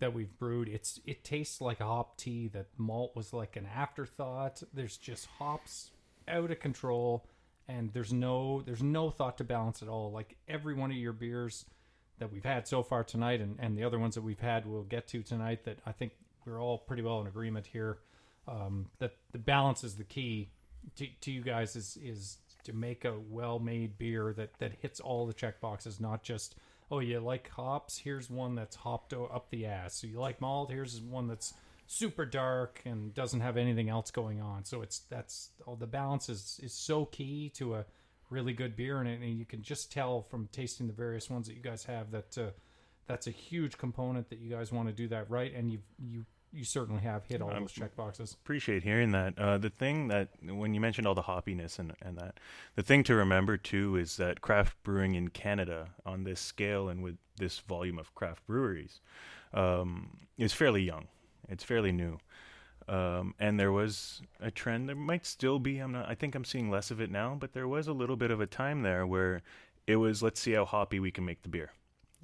that we've brewed, it's it tastes like a hop tea. That malt was like an afterthought. There's just hops out of control, and there's no there's no thought to balance at all. Like every one of your beers that we've had so far tonight, and and the other ones that we've had, we'll get to tonight. That I think we're all pretty well in agreement here. Um, that the balance is the key to, to you guys is is to make a well-made beer that that hits all the check boxes, not just oh you like hops, here's one that's hopped up the ass. So you like malt, here's one that's super dark and doesn't have anything else going on. So it's that's oh, the balance is is so key to a really good beer, and, it, and you can just tell from tasting the various ones that you guys have that uh, that's a huge component that you guys want to do that right, and you you you certainly have hit all those check boxes. Appreciate hearing that. Uh, the thing that when you mentioned all the hoppiness and, and that, the thing to remember too is that craft brewing in Canada on this scale and with this volume of craft breweries um, is fairly young. It's fairly new. Um, and there was a trend. There might still be. I'm not. I think I'm seeing less of it now. But there was a little bit of a time there where it was let's see how hoppy we can make the beer.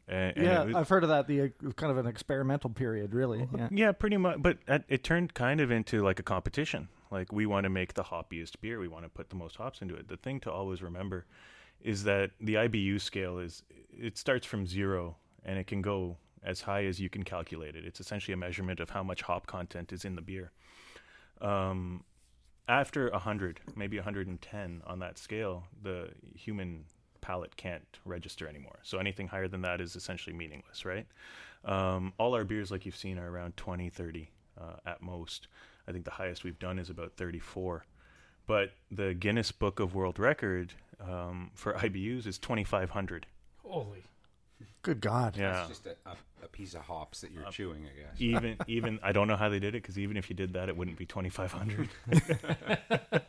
And, and yeah, it I've heard of that. The uh, kind of an experimental period, really. Yeah. yeah, pretty much. But it, it turned kind of into like a competition. Like we want to make the hoppiest beer. We want to put the most hops into it. The thing to always remember is that the IBU scale is it starts from zero and it can go as high as you can calculate it. It's essentially a measurement of how much hop content is in the beer. Um, after 100, maybe 110 on that scale, the human palate can't register anymore. So anything higher than that is essentially meaningless, right? Um, all our beers, like you've seen, are around 20, 30 uh, at most. I think the highest we've done is about 34. But the Guinness Book of World Record um, for IBUs is 2,500. Holy. Good God. Yeah. It's just a, a, a piece of hops that you're chewing, I guess. even even I don't know how they did it because even if you did that, it wouldn't be 2,500.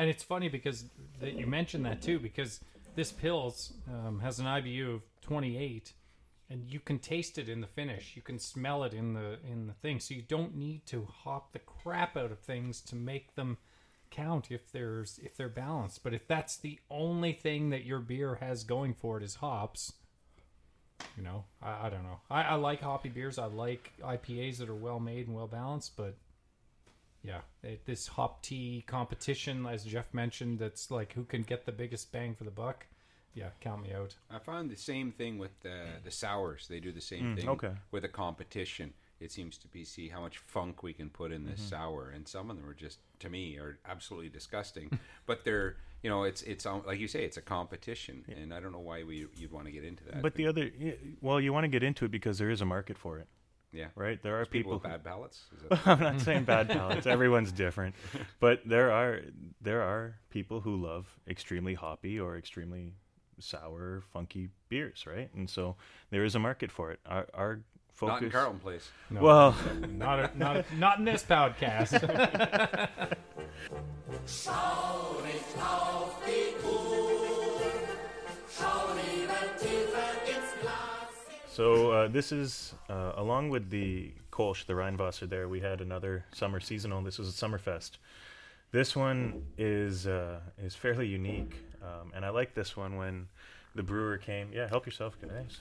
And it's funny because that you mentioned that too, because this pills um, has an IBU of 28, and you can taste it in the finish. You can smell it in the in the thing. So you don't need to hop the crap out of things to make them count if there's if they're balanced. But if that's the only thing that your beer has going for it is hops, you know, I, I don't know. I, I like hoppy beers. I like IPAs that are well made and well balanced, but yeah, it, this hop tea competition, as Jeff mentioned, that's like who can get the biggest bang for the buck. Yeah, count me out. I found the same thing with the the sours. They do the same mm, thing okay. with a competition. It seems to be see how much funk we can put in this Mm-hmm. sour, and some of them are just to me are absolutely disgusting. but they're you know it's it's um, like you say it's a competition, and I don't know why we you'd want to get into that. But the other, well, you want to get into it because there is a market for it, yeah, right? There are people, people. with who- bad palates. I'm not saying bad palates. Everyone's different, but there are there are people who love extremely hoppy or extremely sour, funky beers, right? And so there is a market for it. Our, our focus. Not in Carleton Place. No, Well, not a, not a, not in this podcast. So uh, this is uh, along with the Kolsch, the Rheinwasser. There we had another summer seasonal. This was a Summerfest. This one is uh, is fairly unique, um, and I like this one when the brewer came. Yeah, help yourself, guys.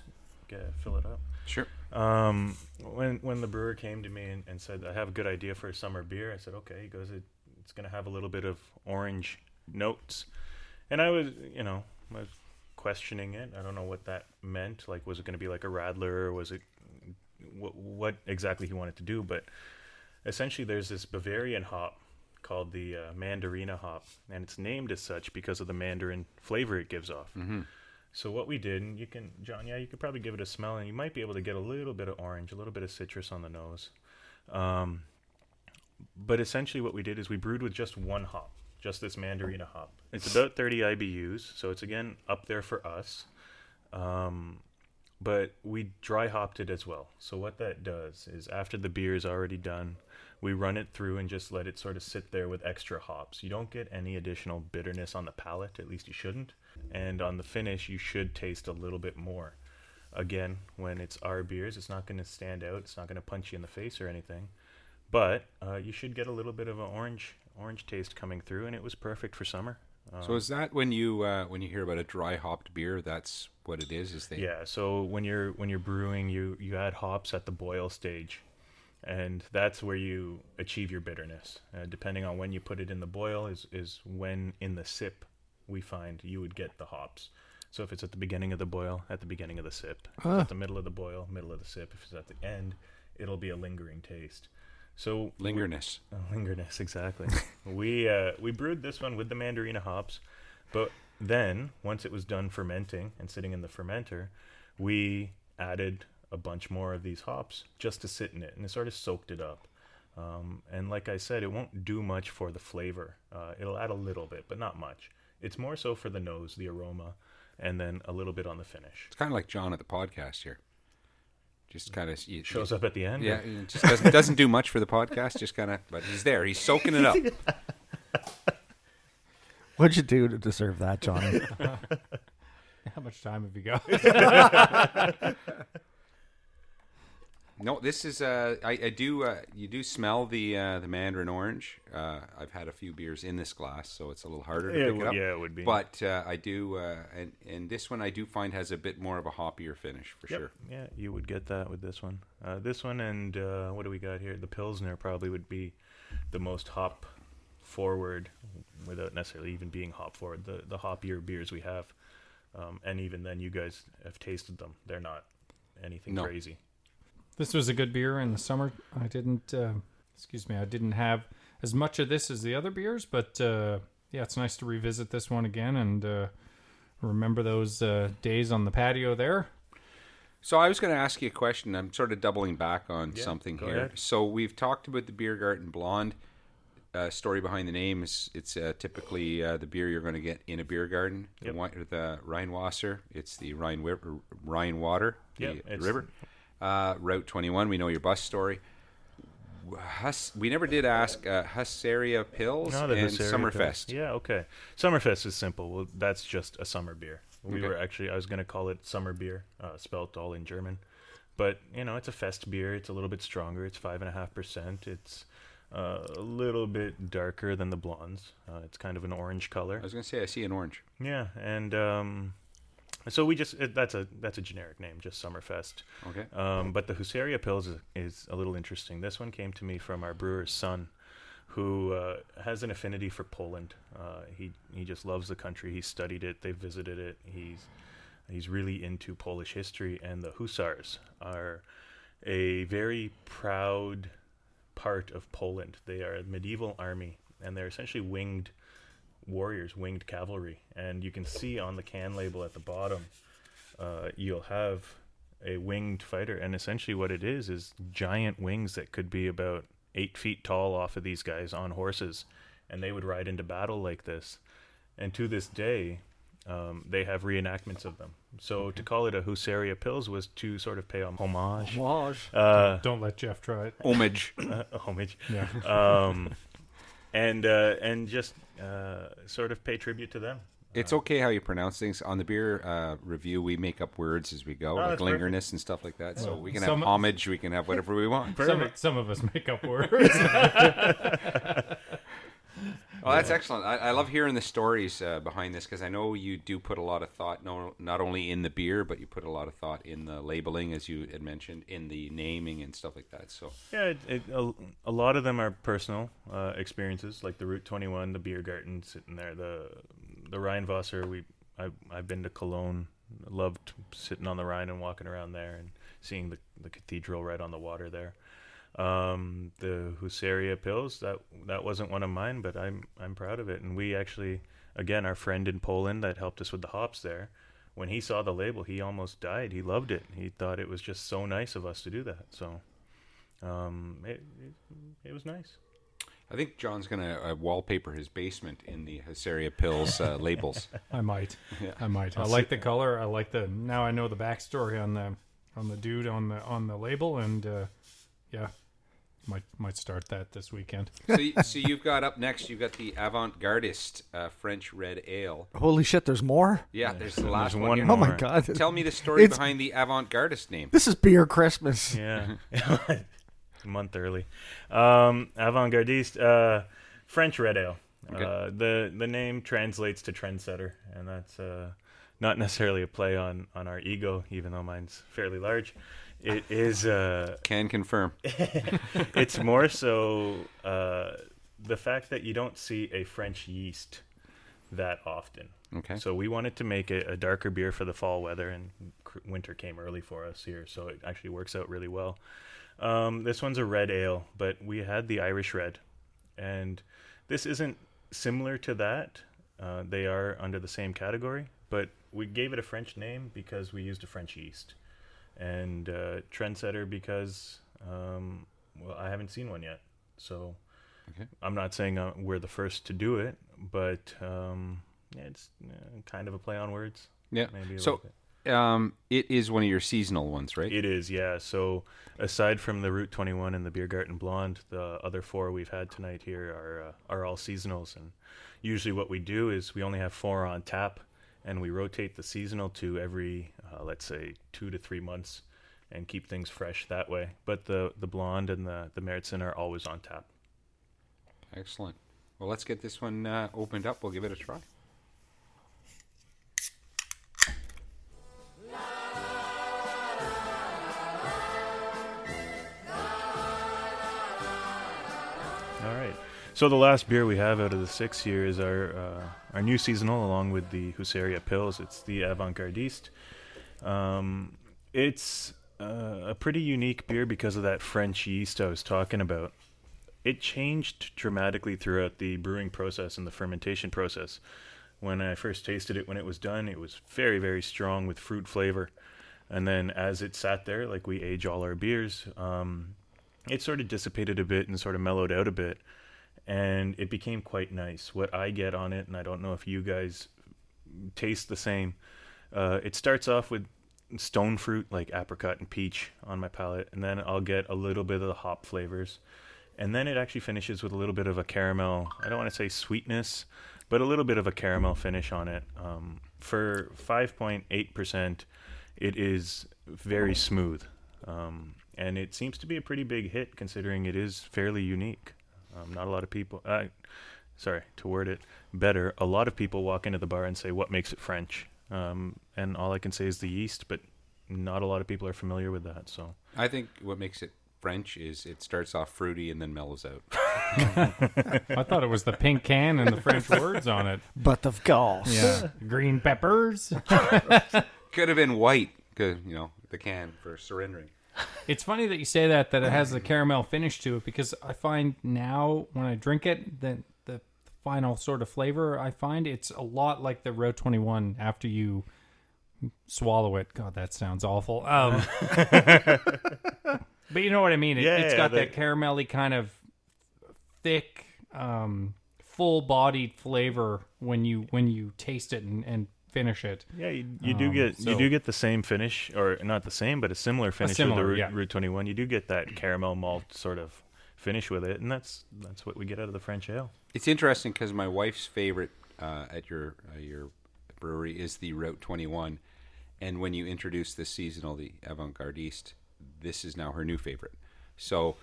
Get, fill it up. Sure. Um, when when the brewer came to me and, and said, "I have a good idea for a summer beer," I said, "Okay." He goes, it, "It's going to have a little bit of orange notes," and I was, you know, was questioning it. I don't know what that meant. Like, was it going to be like a Radler, or was it what, what exactly he wanted to do? But essentially, there's this Bavarian hop called the uh, Mandarina hop, and it's named as such because of the Mandarin flavor it gives off. So what we did, and you can, John, yeah, you could probably give it a smell, and you might be able to get a little bit of orange, a little bit of citrus on the nose. Um, but essentially, what we did is we brewed with just one hop, just this Mandarina hop. It's about 30 IBUs, so it's again up there for us. Um, but we dry hopped it as well. So what that does is after the beer is already done, we run it through and just let it sort of sit there with extra hops. You don't get any additional bitterness on the palate, at least you shouldn't. And on the finish, you should taste a little bit more. Again, when it's our beers, it's not going to stand out. It's not going to punch you in the face or anything. But uh, you should get a little bit of an orange orange taste coming through, and it was perfect for summer. Um, So is that when you uh, when you hear about a dry hopped beer? That's what it is. Is they Yeah, so when you're when you're brewing, you you add hops at the boil stage, and that's where you achieve your bitterness. Uh, depending on when you put it in the boil, is is when in the sip we find you would get the hops. So if it's at the beginning of the boil, at the beginning of the sip. If it's at the middle of the boil, middle of the sip. If it's at the end, it'll be a lingering taste. So lingerness. Oh, lingerness, exactly. we uh, we brewed this one with the mandarina hops, but then once it was done fermenting and sitting in the fermenter, we added a bunch more of these hops just to sit in it, and it sort of soaked it up. Um, and like I said, it won't do much for the flavor. Uh, it'll add a little bit, but not much. It's more so for the nose, the aroma, and then a little bit on the finish. It's kind of like John at the podcast here. Just kind of Shows up at the end. Yeah, it just doesn't, doesn't do much for the podcast. Just kind of, but he's there. He's soaking it up. What'd you do to deserve that, Johnny? How much time have you got? No, this is. Uh, I, I do. Uh, you do smell the uh, the mandarin orange. Uh, I've had a few beers in this glass, so it's a little harder to Yeah, pick it up. yeah, it would be. But uh, I do, uh, and and this one I do find has a bit more of a hoppier finish for Yep. sure. Yeah, you would get that with this one. Uh, this one and uh, what do we got here? The Pilsner probably would be the most hop forward without necessarily even being hop forward. The the hoppier beers we have, um, and even then, you guys have tasted them. They're not anything No. crazy. This was a good beer in the summer. I didn't, uh, excuse me, I didn't have as much of this as the other beers, but uh, yeah, it's nice to revisit this one again and uh, remember those uh, days on the patio there. So I was going to ask you a question. I'm sort of doubling back on Yeah, something go here. ahead. So we've talked about the beer garden blonde. Uh, story behind the name is it's uh, typically uh, the beer you're going to get in a beer garden. The, Yep. wi- the Rheinwasser, it's the Rhine, wi- Rhine water, the Yep, river. Uh, Route 21, we know your bus story. Hus, we never did ask uh, Husaria Pils No, and Husaria Summerfest. Pils. Yeah, okay. Summerfest is simple. Well, that's just a summer beer. We Okay. were actually, I was going to call it summer beer, uh, spelt all in German. But, you know, it's a fest beer. It's a little bit stronger. It's 5.5%. It's uh, a little bit darker than the blondes. Uh, it's kind of an orange color. I was going to say I see an orange. Yeah, and um, so we just, it, that's a that's a generic name, just Summerfest. Okay. Um, but the Husaria Pils is, is a little interesting. This one came to me from our brewer's son, who uh, has an affinity for Poland. Uh, he he just loves the country. He studied it. They visited it. He's he's really into Polish history, and the Hussars are a very proud part of Poland. They are a medieval army, and they're essentially winged warriors, winged cavalry. And you can see on the can label at the bottom, uh, you'll have a winged fighter, and essentially what it is is giant wings that could be about eight feet tall off of these guys on horses, and they would ride into battle like this. And to this day, um, they have reenactments of them. So to call it a Husaria Pils was to sort of pay a homage. Waj. Uh, Don't let Jeff try it. Homage. uh, homage. Yeah. Um, and uh, and just uh, sort of pay tribute to them. It's okay how you pronounce things. On the beer uh, review, we make up words as we go, like that's lingerness and stuff like that. So we can some- have homage, we can have whatever we want. Some, some of us make up words. Oh, that's excellent. I, I love hearing the stories uh, behind this because I know you do put a lot of thought, no, not only in the beer, but you put a lot of thought in the labeling, as you had mentioned, in the naming and stuff like that. So Yeah, it, it, a, a lot of them are personal uh, experiences, like the Route 21, the beer garden sitting there, the the Rheinwasser. We I I've been to Cologne, loved sitting on the Rhine and walking around there and seeing the the cathedral right on the water there. Um, the Husaria Pils that that wasn't one of mine, but I'm I'm proud of it. And we actually, again, our friend in Poland that helped us with the hops there. When he saw the label, he almost died. He loved it. He thought it was just so nice of us to do that. So, um, it, it, it was nice. I think John's going to uh, wallpaper his basement in the Husaria Pils uh, labels. I might. I might. I like the color. I like the. Now I know the backstory on the on the dude on the on the label, and uh, yeah, might might start that this weekend. so, y- so you've got up next, you've got the Avant-Gardiste uh, French Red Ale. Holy shit! There's more. Yeah, there's the last there's one. one here. Oh my god! Tell me the story It's- behind the Avant-Gardiste name. This is beer Christmas. Yeah, a month early. Um, Avant-gardiste, uh, French red ale. Okay. Uh, the the name translates to trendsetter, and that's uh, not necessarily a play on on our ego, even though mine's fairly large. It is. Uh, Can confirm. it's more so uh, the fact that you don't see a French yeast that often. Okay. So we wanted to make a, a darker beer for the fall weather, and cr- winter came early for us here, so it actually works out really well. Um, this one's a red ale, but we had the Irish red, and this isn't similar to that. Uh, they are under the same category, but we gave it a French name because we used a French yeast, and uh, trendsetter because um, well, I haven't seen one yet, so Okay. I'm not saying uh, we're the first to do it, but um, yeah, it's uh, kind of a play on words. Yeah. Maybe So um, it is one of your seasonal ones, right? It is, yeah. So aside from the Route 21 and the Biergarten Blonde, the other four we've had tonight here are uh, are all seasonals. And usually, what we do is we only have four on tap, and we rotate the seasonal to every, uh, let's say, two to three months, and keep things fresh that way. But the the blonde and the the Märzen are always on tap. Excellent. Well, let's get this one uh, opened up. We'll give it a try. All right. So the last beer we have out of the six here is our uh, our new seasonal, along with the Husaria Pils. It's the Avant-Gardiste. Um, it's uh, a pretty unique beer because of that French yeast I was talking about. It changed dramatically throughout the brewing process and the fermentation process. When I first tasted it, when it was done, it was very, very strong with fruit flavor. And then as it sat there, like we age all our beers, um, it sort of dissipated a bit and sort of mellowed out a bit and it became quite nice what i get on it and i don't know if you guys taste the same uh, it starts off with stone fruit like apricot and peach on my palate and then i'll get a little bit of the hop flavors. And then it actually finishes with a little bit of a caramel i don't want to say sweetness but a little bit of a caramel finish on it. Um, for 5.8% it is very smooth. Um, and it seems to be a pretty big hit considering it is fairly unique. Um, not a lot of people uh, sorry to word it better a lot of people walk into the bar and say what makes it french um, and all i can say is the yeast but not a lot of people are familiar with that so I think what makes it French is it starts off fruity and then mellows out. I thought it was the pink can and the French words on it. But of course. Yeah, green peppers. Could have been white, 'cause, you know, the can for surrendering. It's funny that you say that that it has the caramel finish to it because I find now when I drink it that the final sort of flavor I find it's a lot like the Route 21 after you swallow it. God, that sounds awful. Um, but you know what I mean. It, Yeah, it's yeah, got the- that caramelly kind of thick, um, full-bodied flavor when you when you taste it and, and finish it. Yeah, you, you do Um, get you do get the same finish, or not the same, but a similar finish with similar, the Route, yeah. Route 21. You do get that caramel malt sort of finish with it, and that's that's what we get out of the French ale. It's interesting because my wife's favorite uh, at your uh, your brewery is the Route 21, and when you introduce this seasonal, the Avant-Gardiste, this is now her new favorite. So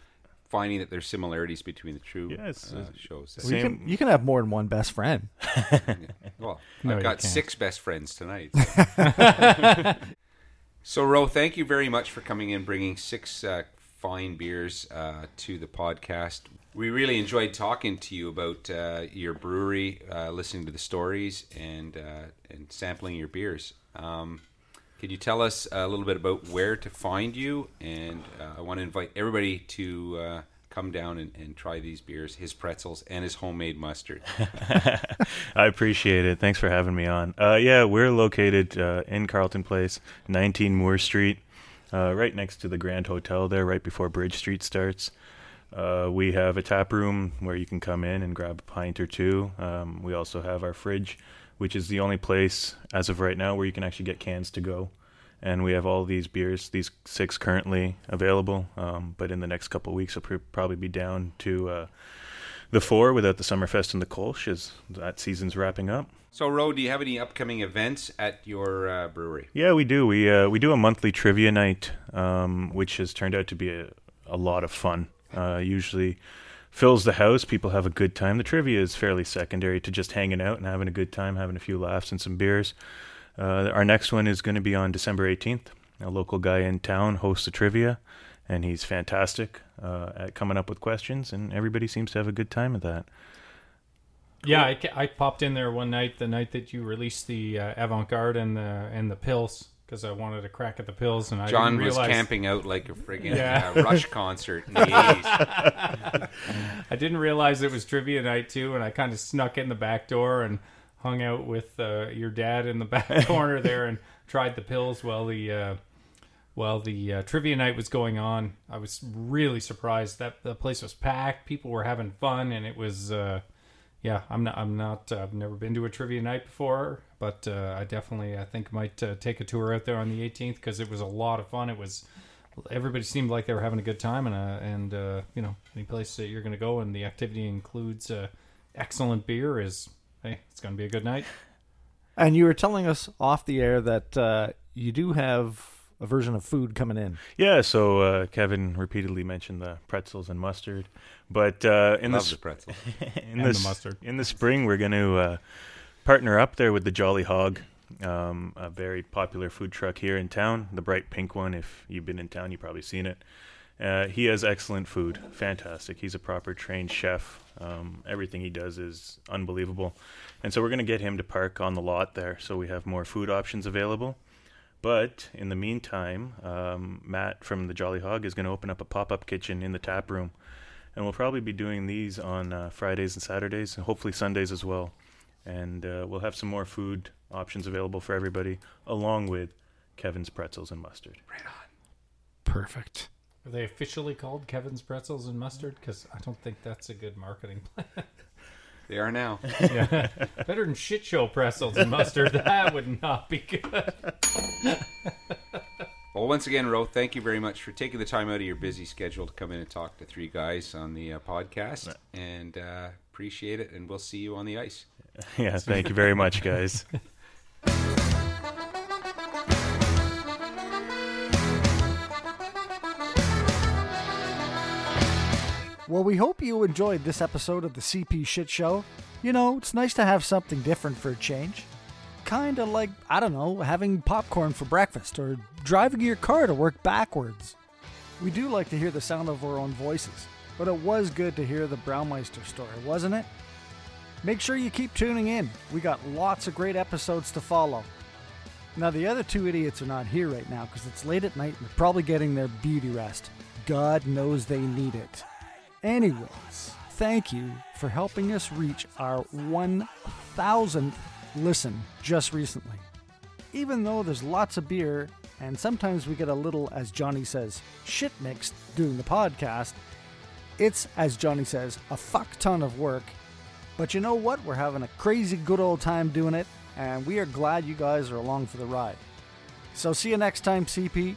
finding that there's similarities between the two Yeah, it's- uh, shows that. Well, you can you can have more than one best friend. Well, No, I've got six best friends tonight. so, Ro, thank you very much for coming in, bringing six uh, fine beers uh, to the podcast. We really enjoyed talking to you about uh, your brewery, uh, listening to the stories, and uh, and sampling your beers. Um, can you tell us a little bit about where to find you? And uh, I want to invite everybody to come down and, and try these beers, his pretzels, and his homemade mustard. I appreciate it. Thanks for having me on. Uh, yeah, we're located uh, in Carleton Place, 19 Moore Street, uh, right next to the Grand Hotel there, right before Bridge Street starts. Uh, we have a tap room where you can come in and grab a pint or two. Um, we also have our fridge, which is the only place as of right now where you can actually get cans to go. And we have all these beers, these six currently available. Um, but in the next couple weeks, we'll pr- probably be down to uh, the four without the Summerfest and the Kolsch, as that season's wrapping up. So, Ro, do you have any upcoming events at your uh, brewery? Yeah, we do. We uh, we do a monthly trivia night, um, which has turned out to be a, a lot of fun. Uh, usually fills the house. People have a good time. The trivia is fairly secondary to just hanging out and having a good time, having a few laughs and some beers. Uh, our next one is going to be on December 18th. A local guy in town hosts the trivia, and he's fantastic uh, at coming up with questions, and everybody seems to have a good time at that. Yeah, I, I popped in there one night, the night that you released the uh, Avant Garde and the and the pills, because I wanted to crack at the pills, and I John was realize, camping out like a friggin' Yeah. uh, Rush concert in the 80s. I didn't realize it was trivia night too, and I kind of snuck in the back door and hung out with uh, your dad in the back corner there and tried the pills while the uh, while the uh, trivia night was going on. I was really surprised that the place was packed. People were having fun, and it was. Uh, yeah, I'm not. I'm not. Uh, I've never been to a trivia night before, but uh, I definitely, I think, might uh, take a tour out there on the 18th because it was a lot of fun. It was. Everybody seemed like they were having a good time, and uh, and uh, you know, any place that you're going to go and the activity includes uh, excellent beer is. Hey, it's going to be a good night. And you were telling us off the air that you do have a version of food coming in. Yeah, so uh, Kevin repeatedly mentioned the pretzels and mustard, but uh, in the Love s- the pretzel. in And the, the mustard. In the spring, we're going to uh, partner up there with the Jolly Hog, um, a very popular food truck here in town. The bright pink one. If you've been in town, you've probably seen it. Uh, he has excellent food, fantastic. He's a proper trained chef. Um, everything he does is unbelievable, and so we're going to get him to park on the lot there, so we have more food options available. But in the meantime, um, Matt from the Jolly Hog is going to open up a pop-up kitchen in the tap room, and we'll probably be doing these on uh, Fridays and Saturdays, and hopefully Sundays as well. And uh, we'll have some more food options available for everybody, along with Kevin's pretzels and mustard. Right on. Perfect. Are they officially called Kevin's Pretzels and Mustard? Because I don't think that's a good marketing plan. They are now. yeah. Better than shit show pretzels and mustard. That would not be good. Well, once again, Ro, thank you very much for taking the time out of your busy schedule to come in and talk to three guys on the uh, podcast. And uh, appreciate it. And we'll see you on the ice. yeah, thank you very much, guys. Well, we hope you enjoyed this episode of the CP Shit Show. You know, it's nice to have something different for a change. Kinda like, I don't know, having popcorn for breakfast or driving your car to work backwards. We do like to hear the sound of our own voices, but it was good to hear the Braumeister story, wasn't it? Make sure you keep tuning in. We got lots of great episodes to follow. Now, the other two idiots are not here right now because it's late at night and they're probably getting their beauty rest. God knows they need it. Anyways, thank you for helping us reach our 1000th listen just recently. Even though there's lots of beer and sometimes we get a little, as Johnny says, shit mixed doing the podcast, it's, as Johnny says, a fuck ton of work. But you know what? We're having a crazy good old time doing it, and we are glad you guys are along for the ride. So see you next time, CP.